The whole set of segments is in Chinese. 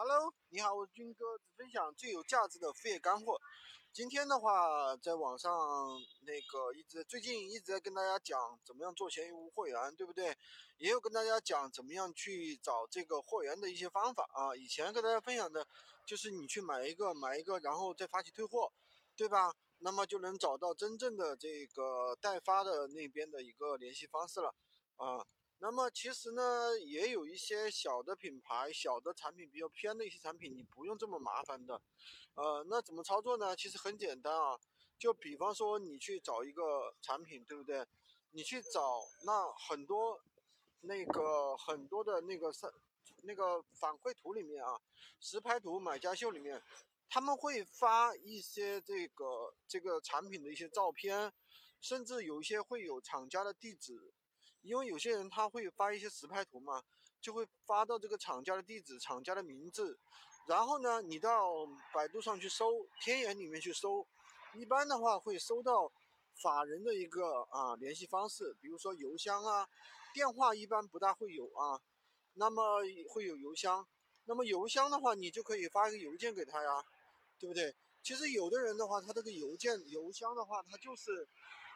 Hello，你好，我是军哥，只分享最有价值的副业干货。今天的话，在网上那个一直最近一直在跟大家讲怎么样做闲鱼无货源，对不对？也有跟大家讲怎么样去找这个货源的一些方法啊。以前跟大家分享的就是你去买一个买一个，然后再发起退货，对吧？那么就能找到真正的这个代发的那边的一个联系方式了啊。那么其实呢，也有一些小的品牌、小的产品比较偏的一些产品，你不用这么麻烦的。呃，那怎么操作呢？其实很简单啊，就比方说你去找一个产品，对不对？你去找那很多那个很多的那个三那个反馈图里面啊，实拍图、买家秀里面，他们会发一些这个这个产品的一些照片，甚至有一些会有厂家的地址。因为有些人他会发一些实拍图嘛，就会发到这个厂家的地址、厂家的名字，然后呢，你到百度上去搜，天眼里面去搜，一般的话会搜到法人的一个啊联系方式，比如说邮箱啊，电话一般不大会有啊，那么会有邮箱，那么邮箱的话，你就可以发一个邮件给他呀，对不对？其实有的人的话，他这个邮件邮箱的话，他就是。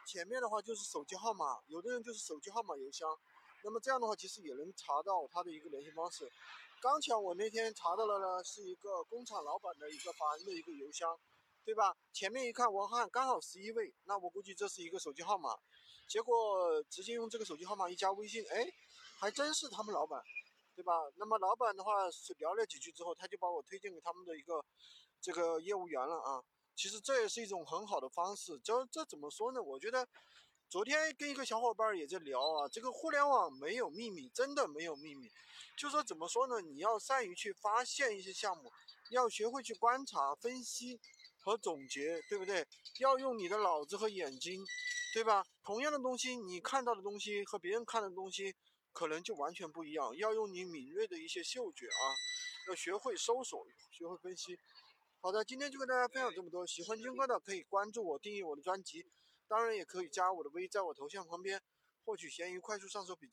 前面的话就是手机号码，有的人就是手机号码邮箱，那么这样的话其实也能查到他的一个联系方式。刚巧我那天查到了呢，是一个工厂老板的一个法人的一个邮箱，对吧？前面一看文翰刚好十一位，那我估计这是一个手机号码。结果直接用这个手机号码一加微信，哎，还真是他们老板，对吧？那么老板的话是聊了几句之后，他就把我推荐给他们的一个这个业务员了啊。其实这也是一种很好的方式，这这怎么说呢？我觉得昨天跟一个小伙伴也在聊啊，这个互联网没有秘密，真的没有秘密。就说怎么说呢？你要善于去发现一些项目，要学会去观察、分析和总结，对不对？要用你的脑子和眼睛，对吧？同样的东西，你看到的东西和别人看的东西可能就完全不一样。要用你敏锐的一些嗅觉啊，要学会搜索，学会分析。好的，今天就跟大家分享这么多。喜欢军哥的可以关注我，订阅我的专辑，当然也可以加我的微，在我头像旁边获取闲鱼快速上手笔记。